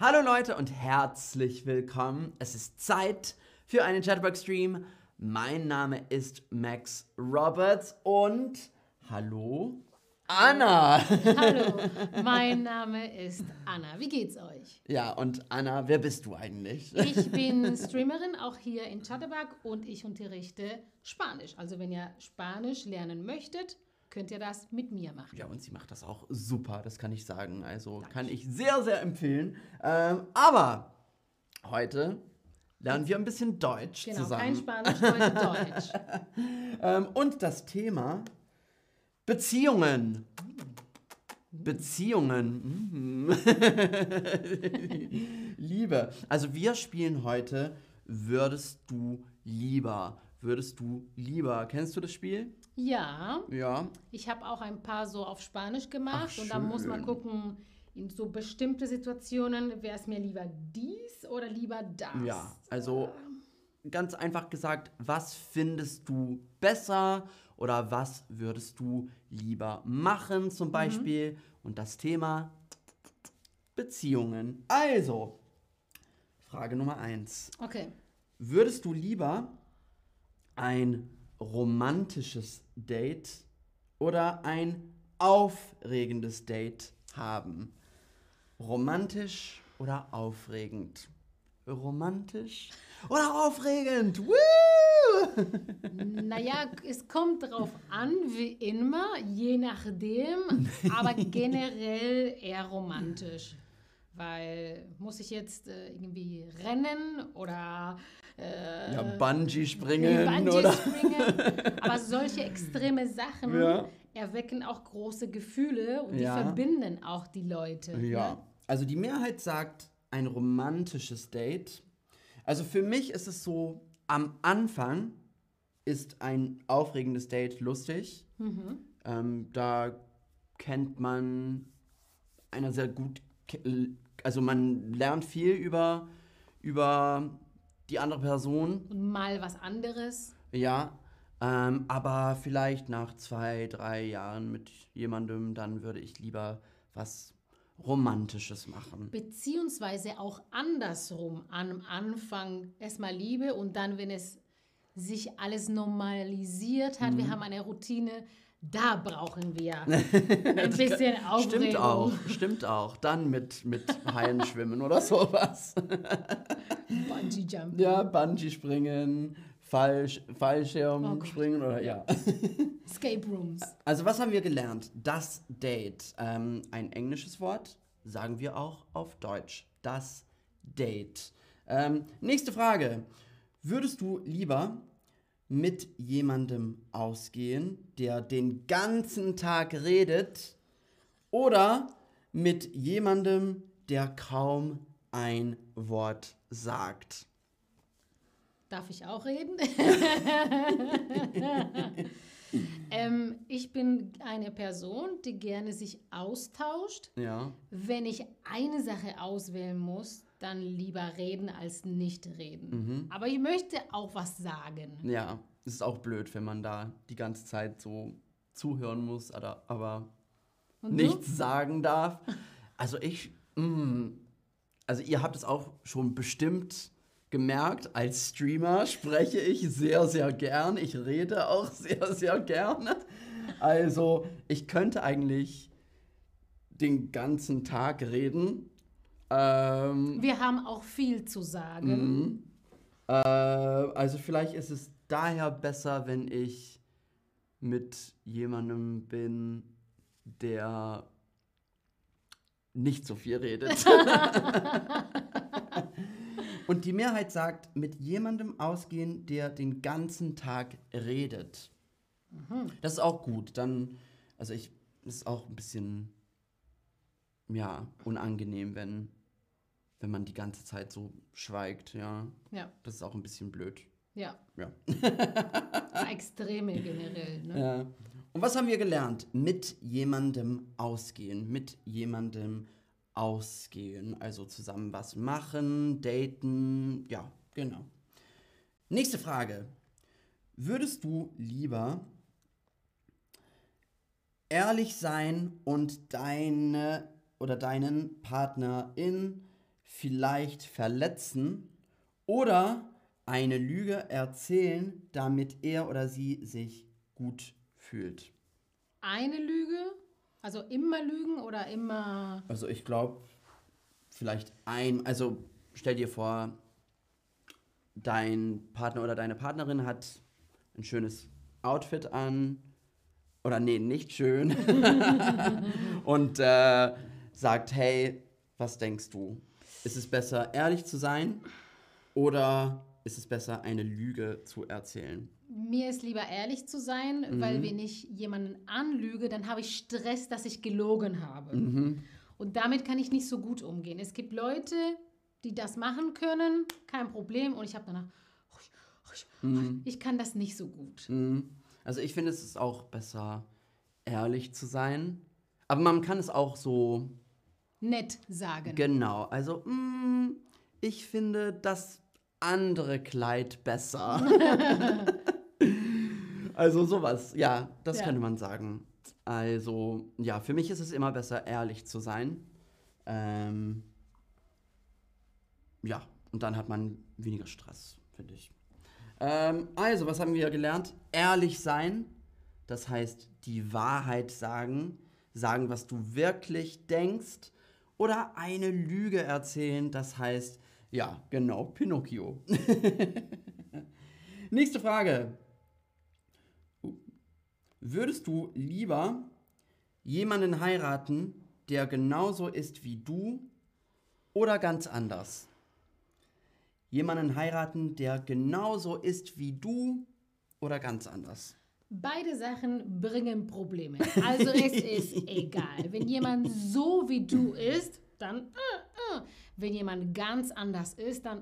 Hallo Leute und herzlich willkommen. Es ist Zeit für einen Chatterbox-Stream. Mein Name ist Max Roberts und hallo Anna. Hallo, mein Name ist Anna. Wie geht's euch? Ja, und Anna, wer bist du eigentlich? Ich bin Streamerin, auch hier in Chatterbug und ich unterrichte Spanisch. Also wenn ihr Spanisch lernen möchtet, könnt ihr das mit mir machen. Ja, und sie macht das auch super, das kann ich sagen. Also kann ich sehr, sehr empfehlen. Ähm, aber heute lernen wir ein bisschen Deutsch Genau, zusammen. kein Spanisch, heute Deutsch. Ähm, und das Thema Beziehungen. Beziehungen. Mhm. Liebe. Also wir spielen heute Würdest du lieber? Würdest du lieber? Kennst du das Spiel? Ja, Ja. ich habe auch ein paar so auf Spanisch gemacht Ach, und dann muss man gucken, in so bestimmte Situationen, wäre es mir lieber dies oder lieber das? Ja, also ganz einfach gesagt, was findest du besser oder was würdest du lieber machen zum Beispiel? Und das Thema Beziehungen. Also, Frage Nummer eins. Okay. Würdest du lieber ein romantisches Date oder ein aufregendes Date haben? Romantisch oder aufregend? Romantisch oder aufregend? Woo! Naja, es kommt drauf an, wie immer, je nachdem, aber generell eher romantisch. Weil muss ich jetzt äh, irgendwie rennen oder äh, Ja, Bungee springen Bungee oder? springen. Aber solche extreme Sachen Ja. erwecken auch große Gefühle und die Ja. verbinden auch die Leute. Ja. Ne? Also die Mehrheit sagt ein romantisches Date. Also für mich ist es so, am Anfang ist ein aufregendes Date lustig. Mhm. Ähm, da kennt man einer sehr gut, also man lernt viel über, über die andere Person. Und mal was anderes. Ja, ähm, aber vielleicht nach zwei, drei Jahren mit jemandem, dann würde ich lieber was Romantisches machen. Beziehungsweise auch andersrum. Am Anfang erstmal Liebe und dann, wenn es sich alles normalisiert hat, Mhm. wir haben eine Routine, da brauchen wir ein bisschen Aufregung. Stimmt auch, stimmt auch. Dann mit, mit Haien schwimmen oder sowas. Bungee Jump. Ja, Bungee springen, Fallsch Fallschirm Oh springen oder ja. Escape Rooms. Also was haben wir gelernt? Das Date. Ähm, ein englisches Wort, sagen wir auch auf Deutsch. Das Date. Ähm, nächste Frage. Würdest du lieber mit jemandem ausgehen, der den ganzen Tag redet, oder mit jemandem, der kaum ein Wort sagt? Darf ich auch reden? ähm, ich bin eine Person, die gerne sich austauscht. Ja. Wenn ich eine Sache auswählen muss, dann lieber reden als nicht reden. Mhm. Aber ich möchte auch was sagen. Ja, es ist auch blöd, wenn man da die ganze Zeit so zuhören muss, aber, nichts sagen darf. Also ich, mm, also ihr habt es auch schon bestimmt gemerkt, als Streamer spreche ich sehr, sehr gern. Ich rede auch sehr, sehr gerne. Also ich könnte eigentlich den ganzen Tag reden. Ähm? Wir haben auch viel zu sagen. Mhm. Äh, also vielleicht ist es daher besser, wenn ich mit jemandem bin, der nicht so viel redet. Und die Mehrheit sagt, mit jemandem ausgehen, der den ganzen Tag redet. Das ist auch gut. Dann, also ich, ist auch ein bisschen, ja, unangenehm, wenn, wenn man die ganze Zeit so schweigt, ja. Ja, Das ist auch ein bisschen blöd. ja. Ja. Extreme generell. Ne? ja. Und was haben wir gelernt? Mit jemandem ausgehen, mit jemandem ausgehen, also zusammen was machen, daten, ja, genau. Nächste Frage. Würdest du lieber ehrlich sein und deine oder deinen Partner in vielleicht verletzen oder eine Lüge erzählen, damit er oder sie sich gut fühlt. Eine Lüge? Also immer lügen oder immer. Also ich glaube, vielleicht ein, also stell dir vor, dein Partner oder deine Partnerin hat ein schönes Outfit an, oder nee, nicht schön, und äh, sagt, hey, was denkst du? Ist es besser, ehrlich zu sein oder ist es besser, eine Lüge zu erzählen? Mir ist lieber ehrlich zu sein, weil wenn ich jemanden anlüge, dann habe ich Stress, dass ich gelogen habe. Und damit kann ich nicht so gut umgehen. Es gibt Leute, die das machen können, kein Problem. Und ich habe danach, ich kann das nicht so gut. Mhm. Also ich finde, es ist auch besser, ehrlich zu sein. Aber man kann es auch so, Nett sagen. genau, also mm, ich finde das andere Kleid besser. also sowas, ja, das Ja. könnte man sagen. Also ja, für mich ist es immer besser, ehrlich zu sein. Ähm, ja, und dann hat man weniger Stress, finde ich. Ähm, also, was haben wir gelernt? Ehrlich sein, das heißt die Wahrheit sagen, sagen, was du wirklich denkst, oder eine Lüge erzählen, das heißt, ja, genau, Pinocchio. Nächste Frage. Würdest du lieber jemanden heiraten, der genauso ist wie du, oder ganz anders? Jemanden heiraten, der genauso ist wie du, oder ganz anders? Beide Sachen bringen Probleme. Also es ist egal. Wenn jemand so wie du ist, dann äh, äh. Wenn jemand ganz anders ist, dann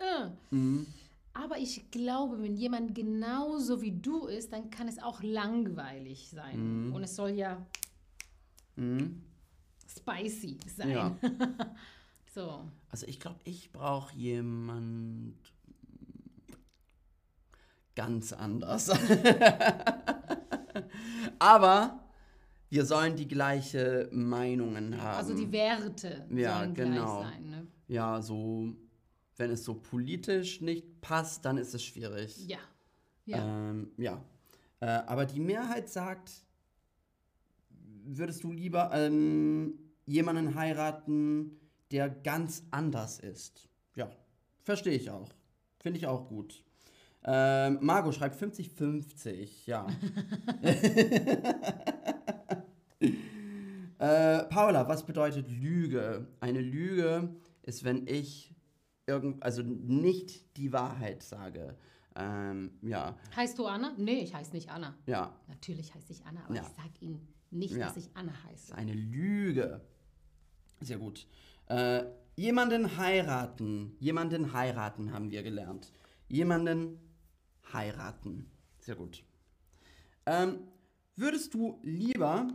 äh, äh. Aber ich glaube, wenn jemand genauso wie du ist, dann kann es auch langweilig sein. Und es soll ja spicy sein. Ja. So. Also ich glaube, ich brauche jemand ganz anders. Aber wir sollen die gleiche Meinungen haben. Also die Werte Ja, sollen genau. gleich sein. Ne? ja, so wenn es so politisch nicht passt, dann ist es schwierig. Ja. Ja. Ähm, ja. Äh, aber die Mehrheit sagt, würdest du lieber ähm, jemanden heiraten, der ganz anders ist? Ja, verstehe ich auch. Finde ich auch gut. Ähm, Margot schreibt 50-50, ja. äh, Paula, was bedeutet Lüge? Eine Lüge ist, wenn ich irgend, also nicht die Wahrheit sage. Ähm, ja, Heißt du Anna? Nee, ich heiße nicht Anna. ja, Natürlich heiße ich Anna, aber Ja. ich sage Ihnen nicht, Ja. dass ich Anna heiße. eine Lüge. Sehr gut. Äh, jemanden heiraten. Jemanden heiraten haben wir gelernt. Jemanden heiraten. Sehr gut. Ähm, würdest du lieber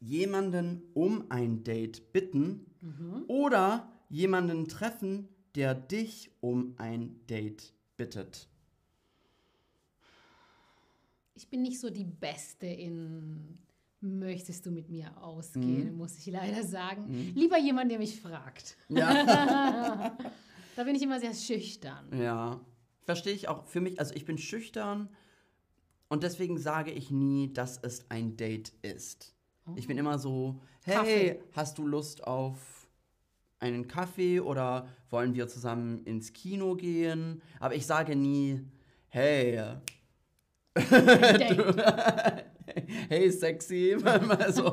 jemanden um ein Date bitten oder jemanden treffen, der dich um ein Date bittet? Ich bin nicht so die Beste in möchtest du mit mir ausgehen, muss ich leider sagen. Lieber jemand, der mich fragt. Ja. Da bin ich immer sehr schüchtern. Ja, verstehe ich auch. Für mich, also ich bin schüchtern und deswegen sage ich nie, dass es ein Date ist. Ich bin immer so, hey, Kaffee. hast du Lust auf einen Kaffee oder wollen wir zusammen ins Kino gehen? Aber ich sage nie, hey, hey sexy, also,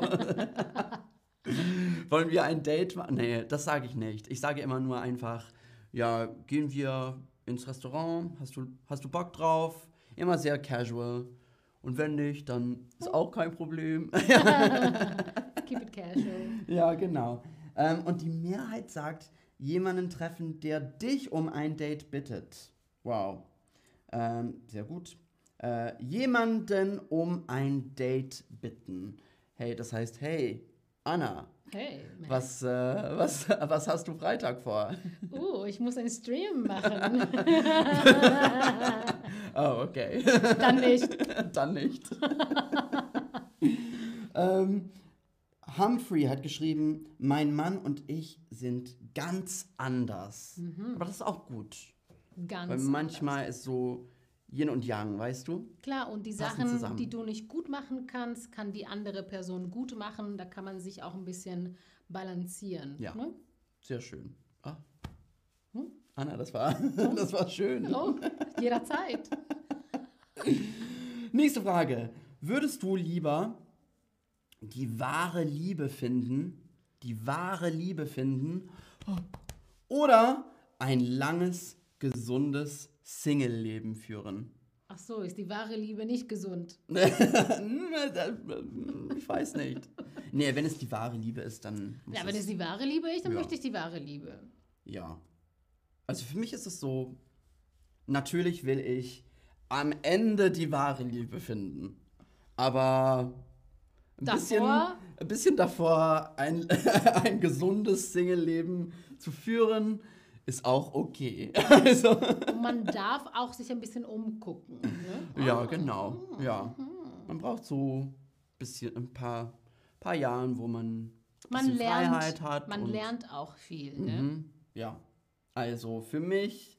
wollen wir ein Date machen? Nee, das sage ich nicht. Ich sage immer nur einfach, ja, gehen wir ins Restaurant, hast du, hast du Bock drauf? Immer sehr casual. Und wenn nicht, dann ist auch kein Problem. Keep it casual. ja, genau. Ähm, und die Mehrheit sagt, jemanden treffen, der dich um ein Date bittet. Wow. Ähm, sehr gut. Äh, jemanden um ein Date bitten. Hey, das heißt, hey, Anna, Hey, man. was, äh, was, was hast du Freitag vor? Uh, ich muss einen Stream machen. Oh, okay. Dann nicht. Dann nicht. ähm, Humphrey hat geschrieben, mein Mann und ich sind ganz anders. Aber das ist auch gut. Ganz Weil manchmal ist so Yin und Yang, weißt du? Klar, und die Sachen, zusammen. die du nicht gut machen kannst, kann die andere Person gut machen. Da kann man sich auch ein bisschen balancieren. Ja. Ne? Sehr schön. Ah. Hm? Anna, das war, das war schön. Oh, jederzeit. Nächste Frage. Würdest du lieber die wahre Liebe finden, die wahre Liebe finden oder ein langes, gesundes Single-Leben führen? Ach so, ist die wahre Liebe nicht gesund? ich weiß nicht. Nee, wenn es die wahre Liebe ist, dann. Ja, wenn es- die wahre Liebe ist, dann Ja. möchte ich die wahre Liebe. Ja. Also für mich ist es so, natürlich will ich am Ende die wahre Liebe finden. Aber ein, bisschen, Davor? ein bisschen davor ein, ein gesundes Single-Leben zu führen, ist auch okay. Also, Und man darf auch sich ein bisschen umgucken. Ne? ja, genau. Ja. Man braucht so ein bisschen, ein paar, paar Jahren, wo man Man lernt, Freiheit hat. man lernt auch viel. Ne? Mhm. Ja. Also für mich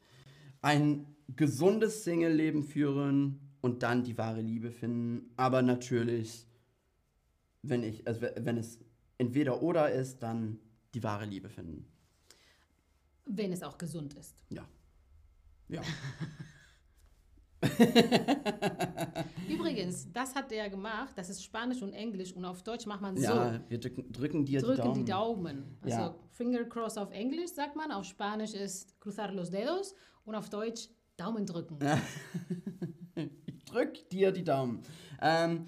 ein gesundes Single-Leben führen und dann die wahre Liebe finden. Aber natürlich, wenn ich, also wenn es entweder oder ist, dann die wahre Liebe finden. Wenn es auch gesund ist. Ja. Ja. Übrigens, das hat er gemacht. Das ist Spanisch und Englisch und auf Deutsch macht man so. Ja, wir drücken, drücken dir Drücken die die Daumen. Daumen. Also Ja. Finger cross auf Englisch sagt man, auf Spanisch ist cruzar los dedos und auf Deutsch Daumen drücken. Ich drück dir die Daumen. Ähm,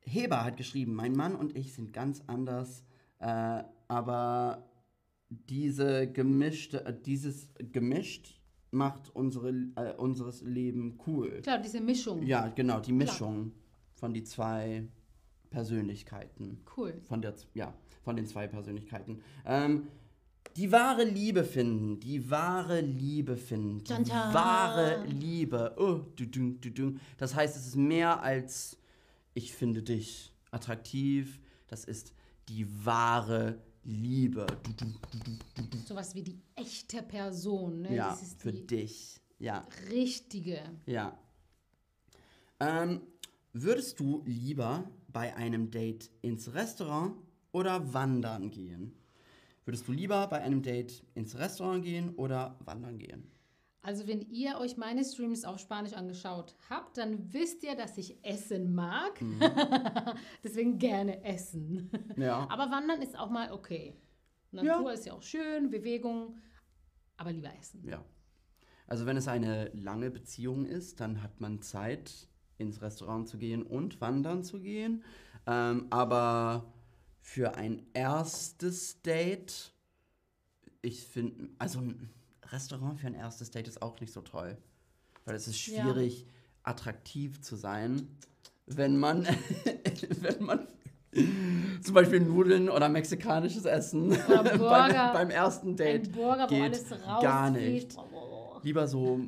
Heber hat geschrieben, mein Mann und ich sind ganz anders, äh, aber diese gemischte, äh, dieses gemischt macht unsere, äh, unseres Leben cool. Klar, diese Mischung. Ja, genau, die Mischung von die zwei Persönlichkeiten. Cool. Von der, ja, von den zwei Persönlichkeiten. Ähm, die wahre Liebe finden, die wahre Liebe finden, die Tan, tan. wahre Liebe. Oh, du, du, du, du. Das heißt, es ist mehr als ich finde dich attraktiv. Das ist die wahre Liebe. Du, du, du, du, du. Sowas wie die echte Person. Ne? Ja, für dich. Ja, richtige. ja. Ähm, würdest du lieber bei einem Date ins Restaurant oder wandern gehen? Würdest du lieber bei einem Date ins Restaurant gehen oder wandern gehen? Also wenn ihr euch meine Streams auf Spanisch angeschaut habt, dann wisst ihr, dass ich Essen mag. Mhm. Deswegen gerne essen. Ja. Aber Wandern ist auch mal okay. Natur ist ja auch schön, Bewegung, aber lieber essen. Ja. Also wenn es eine lange Beziehung ist, dann hat man Zeit, ins Restaurant zu gehen und wandern zu gehen. Ähm, aber für ein erstes Date, ich finde, also Restaurant für ein erstes Date ist auch nicht so toll. Weil es ist Ja. schwierig, attraktiv zu sein, wenn man, wenn man zum Beispiel Nudeln oder mexikanisches Essen Oder beim, Burger. beim ersten Date Ein Burger, wo geht alles rausgeht. gar nicht. Lieber so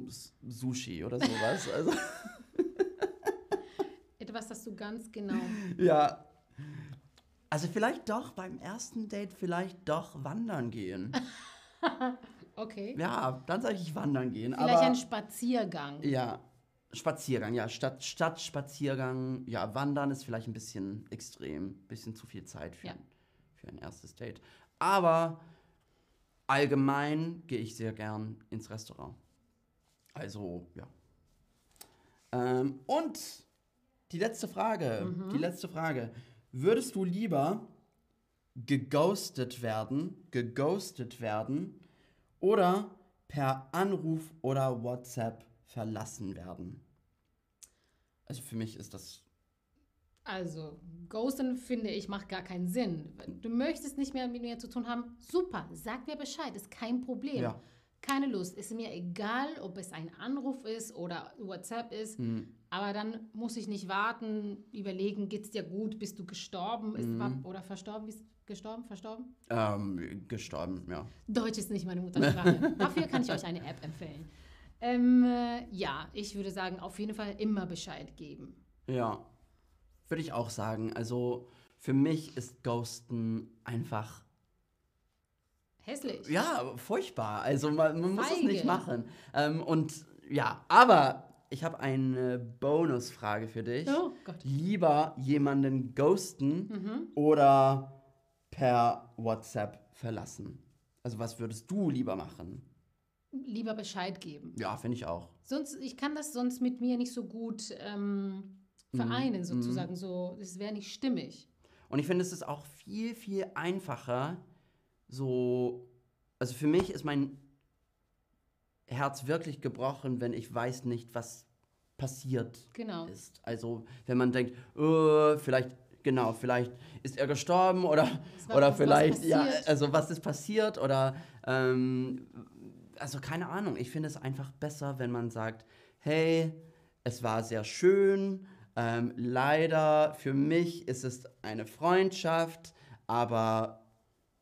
Sushi oder sowas. Also, Etwas, das du ganz genau. ja. Also vielleicht doch beim ersten Date vielleicht doch wandern gehen. Okay. Ja, dann sage ich wandern gehen. Vielleicht aber ein Spaziergang. ja, Spaziergang, ja, Stadt, Stadtspaziergang. Ja, wandern ist vielleicht ein bisschen extrem, bisschen zu viel Zeit für, Ja. ein, für ein erstes Date. Aber allgemein gehe ich sehr gern ins Restaurant. Also, ja. Ähm, und die letzte Frage, die letzte Frage. Würdest du lieber geghostet werden, geghostet werden oder per Anruf oder WhatsApp verlassen werden? Also für mich ist das Also, Ghosten finde ich macht gar keinen Sinn. Du möchtest nicht mehr mit mir zu tun haben, super, sag mir Bescheid, ist kein Problem. Ja. Keine Lust, ist mir egal, ob es ein Anruf ist oder WhatsApp ist, Hm. aber dann muss ich nicht warten, überlegen, geht's dir gut, bist du gestorben Mhm. oder verstorben, bist gestorben, verstorben? ähm, gestorben, ja. Deutsch ist nicht meine Muttersprache. Dafür kann ich euch eine App empfehlen. Ähm, äh, ja, ich würde sagen, auf jeden Fall immer Bescheid geben. Ja, würde ich auch sagen. Also Für mich ist Ghosten einfach, Hässlich. ja, furchtbar. Also man, man muss es nicht machen. Ähm, und ja, aber ich habe eine Bonusfrage für dich. Oh Gott. Lieber jemanden ghosten Mhm. oder per WhatsApp verlassen? Also was würdest du lieber machen? Lieber Bescheid geben. Ja, finde ich auch. Sonst, ich kann das sonst mit mir nicht so gut ähm, Mhm. vereinen, sozusagen. So, es wäre nicht stimmig. Und ich finde, es ist auch viel, viel einfacher, so. Also für mich ist mein Herz wirklich gebrochen, wenn ich weiß nicht, was passiert Genau. ist. Also wenn man denkt, oh, vielleicht, genau, vielleicht ist er gestorben oder, oder vielleicht, ja, also was ist passiert oder, ähm, also keine Ahnung. Ich finde es einfach besser, wenn man sagt, hey, es war sehr schön. Ähm, leider für mich ist es eine Freundschaft, aber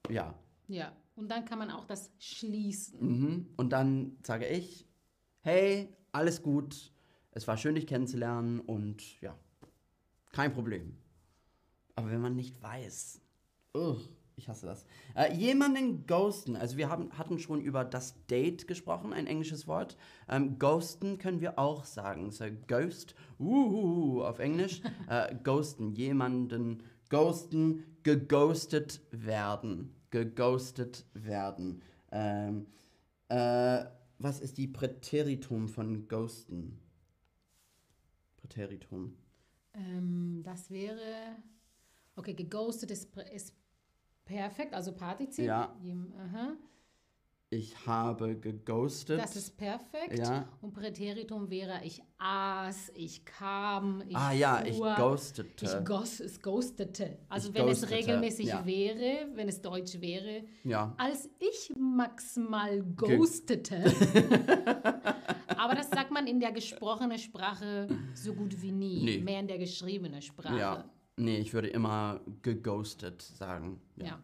ja. Ja. Und dann kann man auch das schließen. Mhm. Und dann sage ich, hey, alles gut, es war schön, dich kennenzulernen und ja, kein Problem. Aber wenn man nicht weiß, ugh, ich hasse das. Äh, jemanden ghosten, also wir haben, hatten schon über das Date gesprochen, ein englisches Wort. Ähm, ghosten können wir auch sagen. So ghost, uh, auf Englisch. äh, ghosten, jemanden ghosten, geghostet werden. Geghostet werden. Ähm, äh, was ist die Präteritum von ghosten? Präteritum. Ähm, das wäre. Okay, geghostet ist, ist perfekt, also Partizip. Ja. Aha. Ich habe geghostet. Das ist perfekt. Ja. Und Präteritum wäre ich aß, ich kam, ich ah ja, ich fuhr, ghostete. Ich goss, es ghostete. Also Ich wenn ghostete, es regelmäßig ja. wäre, wenn es deutsch wäre, ja. als ich Max mal ghostete. Aber das sagt man in der gesprochenen Sprache so gut wie nie. Nee. Mehr in der geschriebenen Sprache. Ja. Nee, ich würde immer geghostet sagen. Ja.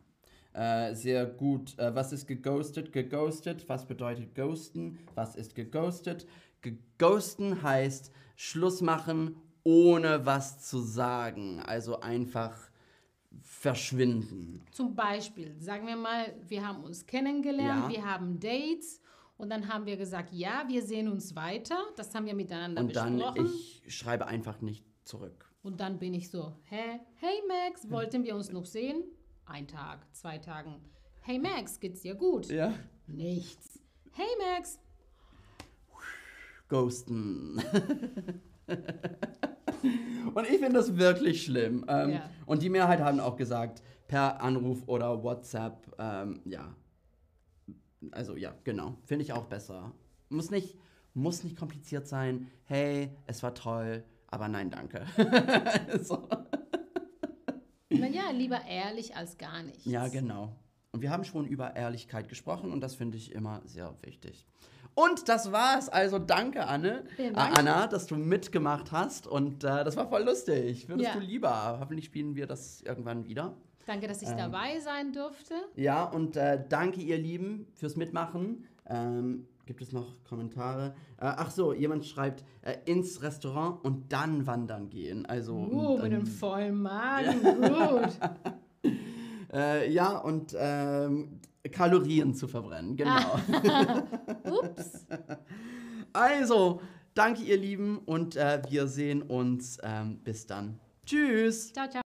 Äh, sehr gut. Äh, was ist geghostet? Geghostet. Was bedeutet ghosten? Was ist geghostet? Geghosten heißt Schluss machen, ohne was zu sagen. Also einfach verschwinden. Zum Beispiel, sagen wir mal, wir haben uns kennengelernt, Ja. wir haben Dates und dann haben wir gesagt, ja, wir sehen uns weiter. Das haben wir miteinander Und dann, besprochen. ich schreibe einfach nicht zurück. Und dann bin ich so, hä? Hey Max, wollten wir uns noch sehen? Ein Tag, zwei Tagen. Hey Max, geht's dir gut? Ja. Nichts. Hey Max, Ghosten. und ich finde das wirklich schlimm. Ähm, Ja. Und die Mehrheit haben auch gesagt, per Anruf oder WhatsApp, ähm, ja. Also ja, genau. Finde ich auch besser. Muss nicht, muss nicht kompliziert sein. Hey, es war toll, aber nein, danke. so. naja, lieber ehrlich als gar nichts. Ja, genau. Und wir haben schon über Ehrlichkeit gesprochen und das finde ich immer sehr wichtig. Und das war's. Also danke, Anne, äh. Anna, dass du mitgemacht hast. Und äh, das war voll lustig. Würdest Ja. du lieber? Hoffentlich spielen wir das irgendwann wieder. Danke, dass ich Ähm. dabei sein durfte. Ja, und äh, danke, ihr Lieben, fürs Mitmachen. Ähm, gibt es noch Kommentare? Äh, ach so, jemand schreibt, äh, ins Restaurant und dann wandern gehen. Also, Uh, mit einem vollen Magen, gut. äh, ja, und ähm, Kalorien zu verbrennen, genau. Ups. Also, danke ihr Lieben und äh, wir sehen uns ähm, bis dann. Tschüss. Ciao, ciao.